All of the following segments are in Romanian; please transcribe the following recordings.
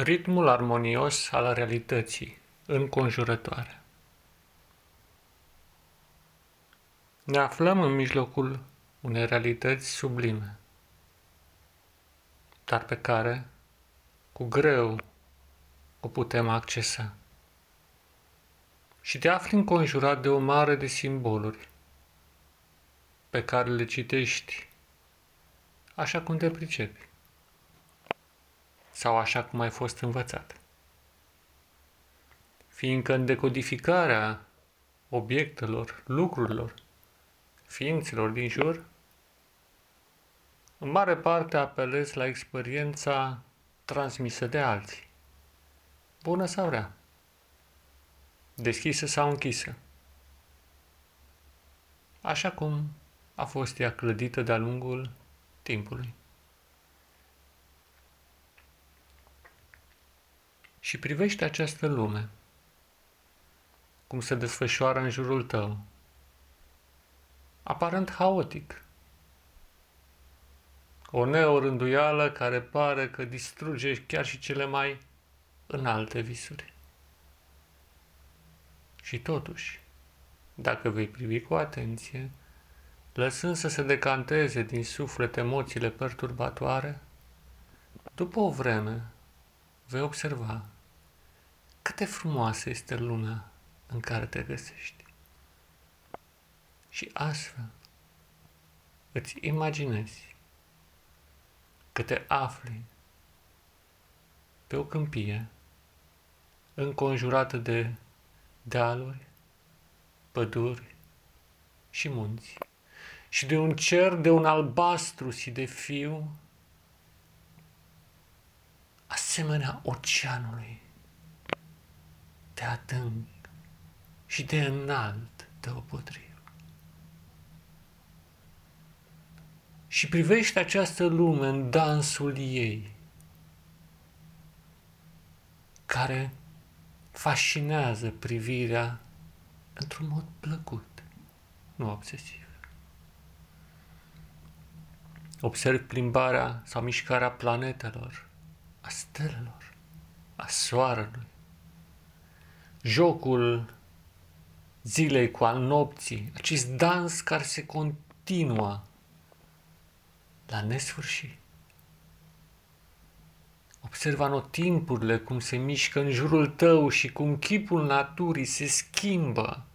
Ritmul armonios al realității înconjurătoare. Ne aflăm în mijlocul unei realități sublime, dar pe care, cu greu, o putem accesa. Și te afli înconjurat de o mare de simboluri pe care le citești așa cum te pricepi sau așa cum ai fost învățat. Fiindcă în decodificarea obiectelor, lucrurilor, ființelor din jur, în mare parte apelezi la experiența transmisă de alții, bună sau rea, deschisă sau închisă, așa cum a fost ea clădită de-a lungul timpului. Și privește această lume, cum se desfășoară în jurul tău, aparent haotic. O neorânduială care pare că distruge chiar și cele mai înalte visuri. Și totuși, dacă vei privi cu atenție, lăsând să se decanteze din suflet emoțiile perturbatoare, după o vreme vei observa cât de frumoasă este lumea în care te găsești. Și astfel îți imaginezi că te afli pe o câmpie înconjurată de dealuri, păduri și munți și de un cer de un albastru și de fiu asemenea oceanului de adânc și de înalt deopotrivă. Și privește această lume în dansul ei, care fascinează privirea într-un mod plăcut, nu obsesiv. Observ plimbarea sau mișcarea planetelor, a stelelor, a soarelui, jocul zilei cu al nopții, acest dans care se continuă la nesfârșit. Observă anotimpurile cum se mișcă în jurul tău și cum chipul naturii se schimbă,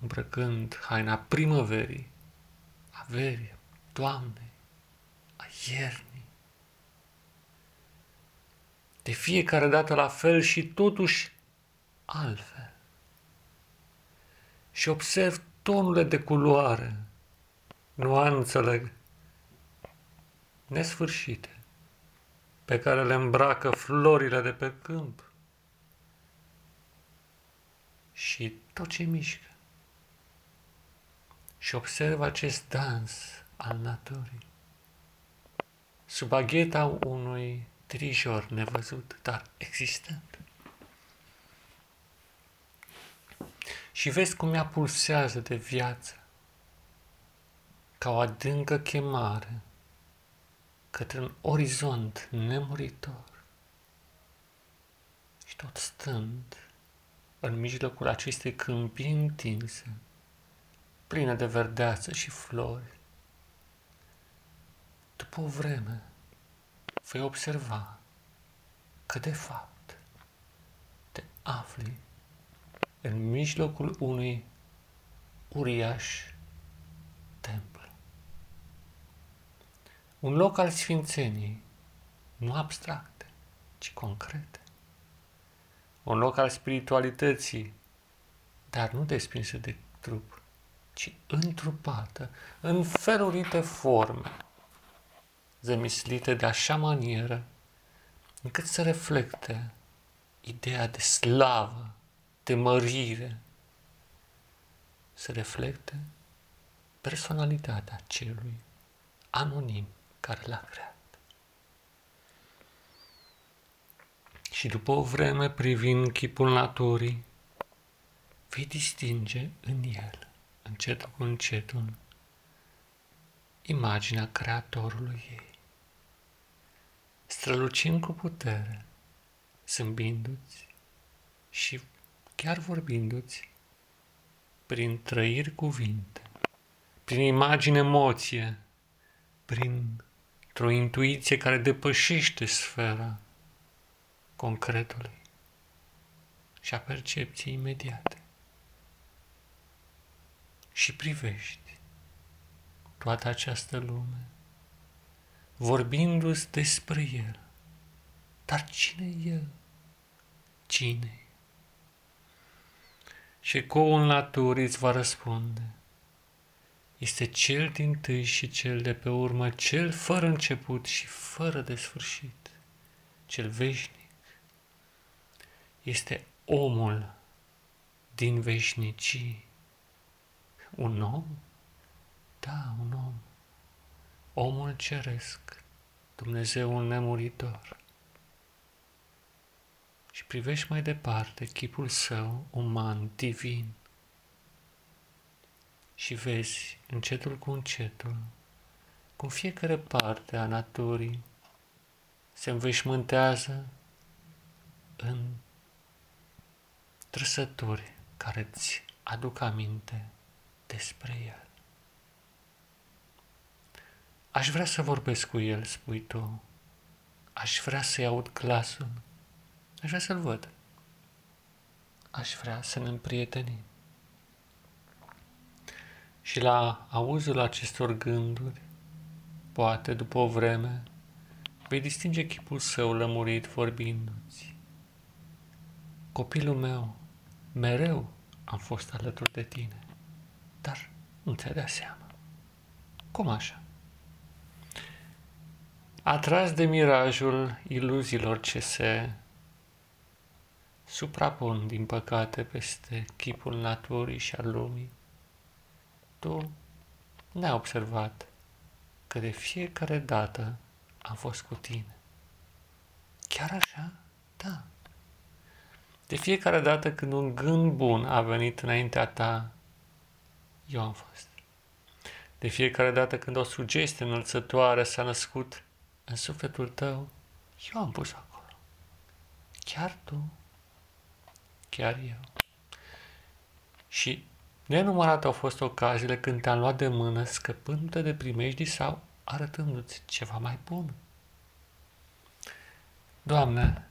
îmbrăcând haina primăverii, a verii, toamnei, a iernii de fiecare dată la fel și totuși altfel. Și observ tonurile de culoare, nuanțele nesfârșite pe care le îmbracă florile de pe câmp și tot ce mișcă. Și observ acest dans al naturii sub agheta unui trijor nevăzut, dar existent. Și vezi cum ea pulsează de viață, ca o adâncă chemare către un orizont nemuritor. Și tot stând în mijlocul acestei câmpii întinse, plină de verdeață și flori, după o vreme, vei observa că de fapt te afli în mijlocul unui uriaș templu. Un loc al sfințeniei, nu abstracte, ci concrete. Un loc al spiritualității, dar nu desprinse de trup, ci întrupată în felurite forme zămislite de așa manieră încât să reflecte ideea de slavă, de mărire, să reflecte personalitatea celui anonim care l-a creat. Și după o vreme, privind chipul naturii, vei distinge în el, încet cu încetul, imaginea Creatorului ei strălucind cu putere, zâmbindu-ți și chiar vorbindu-ți prin trăiri cuvinte, prin imagine emoție, prin o intuiție care depășește sfera concretului și a percepției imediate. Și privești toată această lume, vorbindu-ți despre El. Dar cine e El? Cine Și ecoul naturii îți va răspunde. Este cel din tâi și cel de pe urmă, cel fără început și fără de sfârșit, cel veșnic. Este omul din veșnicii. Un om? Da, un om. Omul ceresc, Dumnezeul nemuritor. Și privești mai departe chipul său uman, divin. Și vezi, încetul cu încetul, cum fiecare parte a naturii se înveșmântează în trăsături care îți aduc aminte despre El. Aș vrea să vorbesc cu El, spui tu. Aș vrea să-i aud glasul. Aș vrea să-L văd. Aș vrea să ne împrietenim. Și la auzul acestor gânduri, poate după o vreme, vei distinge chipul său lămurit vorbindu-ți. Copilul meu, mereu am fost alături de tine, dar nu ți-ai dat seama. Cum așa? Atras de mirajul iluziilor ce se suprapun, din păcate, peste chipul naturii și al lumii, tu n-ai observat că de fiecare dată am fost cu tine. Chiar așa? Da. De fiecare dată când un gând bun a venit înaintea ta, eu am fost. De fiecare dată când o sugestie înălțătoare s-a născut în sufletul tău, eu am pus acolo. Chiar tu, chiar eu. Și nenumărate au fost ocaziile când te-am luat de mână scăpându-te de primejdii sau arătându-ți ceva mai bun. Doamne,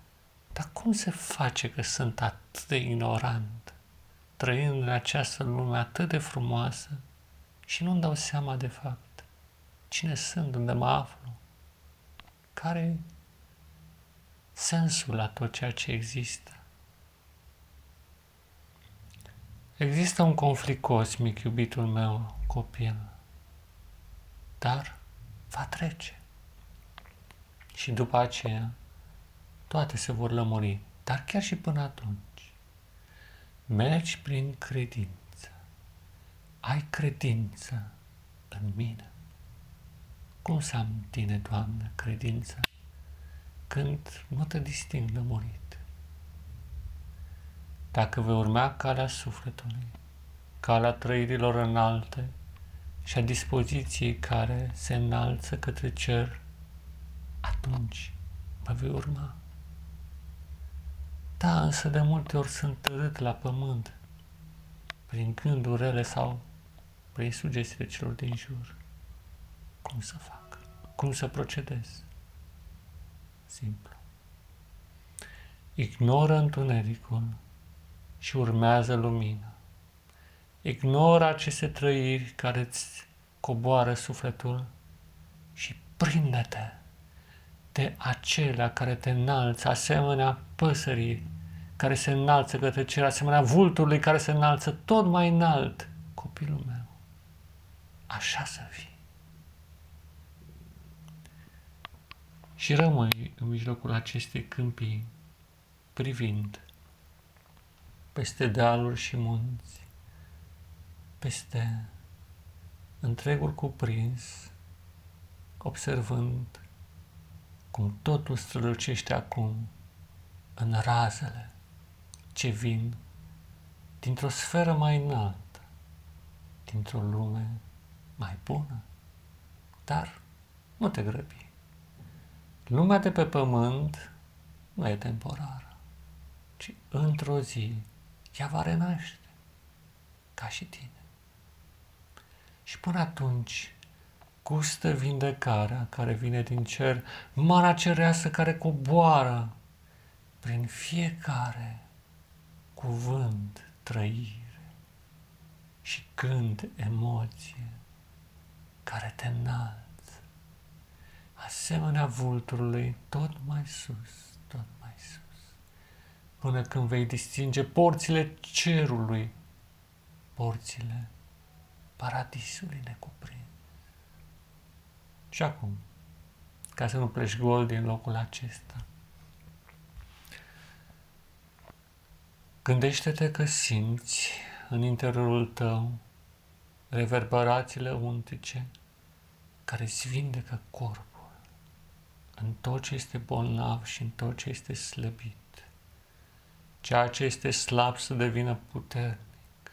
dar cum se face că sunt atât de ignorant, trăind în această lume atât de frumoasă și nu-mi dau seama de fapt cine sunt, unde mă aflu, care sensul la tot ceea ce există? Există un conflict cosmic, iubitul meu, copil, dar va trece. Și după aceea, toate se vor lămuri, dar chiar și până atunci. Mergi prin credință. Ai credință în mine. Cum să am tine, Doamne, credință când nu te disting lămurit? Dacă vei urma calea sufletului, calea trăirilor înalte și a dispoziției care se înalță către cer, atunci mă vei urma. Da, însă de multe ori sunt târât la pământ, prin gânduri rele sau prin sugestiile celor din jur. Cum să fac? Cum să procedez? Simplu. Ignoră întunericul și urmează lumina. Ignoră aceste trăiri care îți coboară sufletul și prinde-te de acelea care te înalță, asemenea păsării care se înalță către cer, asemenea vulturului care se înalță tot mai înalt, copilul meu. Așa să fii. Și rămâi în mijlocul acestei câmpii, privind peste dealuri și munți, peste întregul cuprins, observând cum totul strălucește acum în razele ce vin dintr-o sferă mai înaltă, dintr-o lume mai bună. Dar nu te grăbi. Lumea de pe pământ nu e temporară, ci într-o zi ea va renaște, ca și tine. Și până atunci, gustă vindecarea care vine din cer, mana cereasă care coboară prin fiecare cuvânt, trăire și când emoție care te înalță, asemenea vulturului tot mai sus, tot mai sus, până când vei distinge porțile cerului, porțile paradisului necuprins. Și acum, ca să nu pleci gol din locul acesta, gândește-te că simți în interiorul tău reverberațiile untice care îți vindecă corpul în tot ce este bolnav și în tot ce este slăbit. Ceea ce este slab să devină puternic,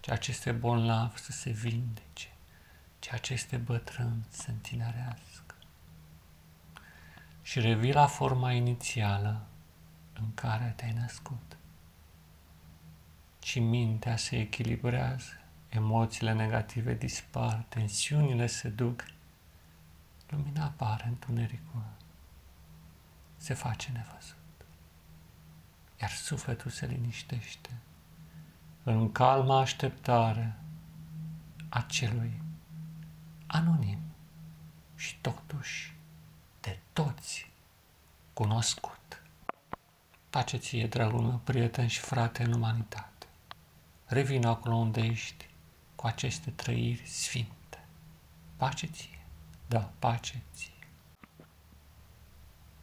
ceea ce este bolnav să se vindece, ceea ce este bătrân să întinerească. Și revii la forma inițială în care te-ai născut. Și mintea se echilibrează, emoțiile negative dispar, tensiunile se duc, lumina apare, întunericul se face nevăzut. Iar sufletul se liniștește în calma așteptare a celui anonim și totuși de toți cunoscut. Pace ție, dragul meu, prieten și frate în umanitate. Revin acolo unde ești cu aceste trăiri sfinte. Pace ție, da, pace ție.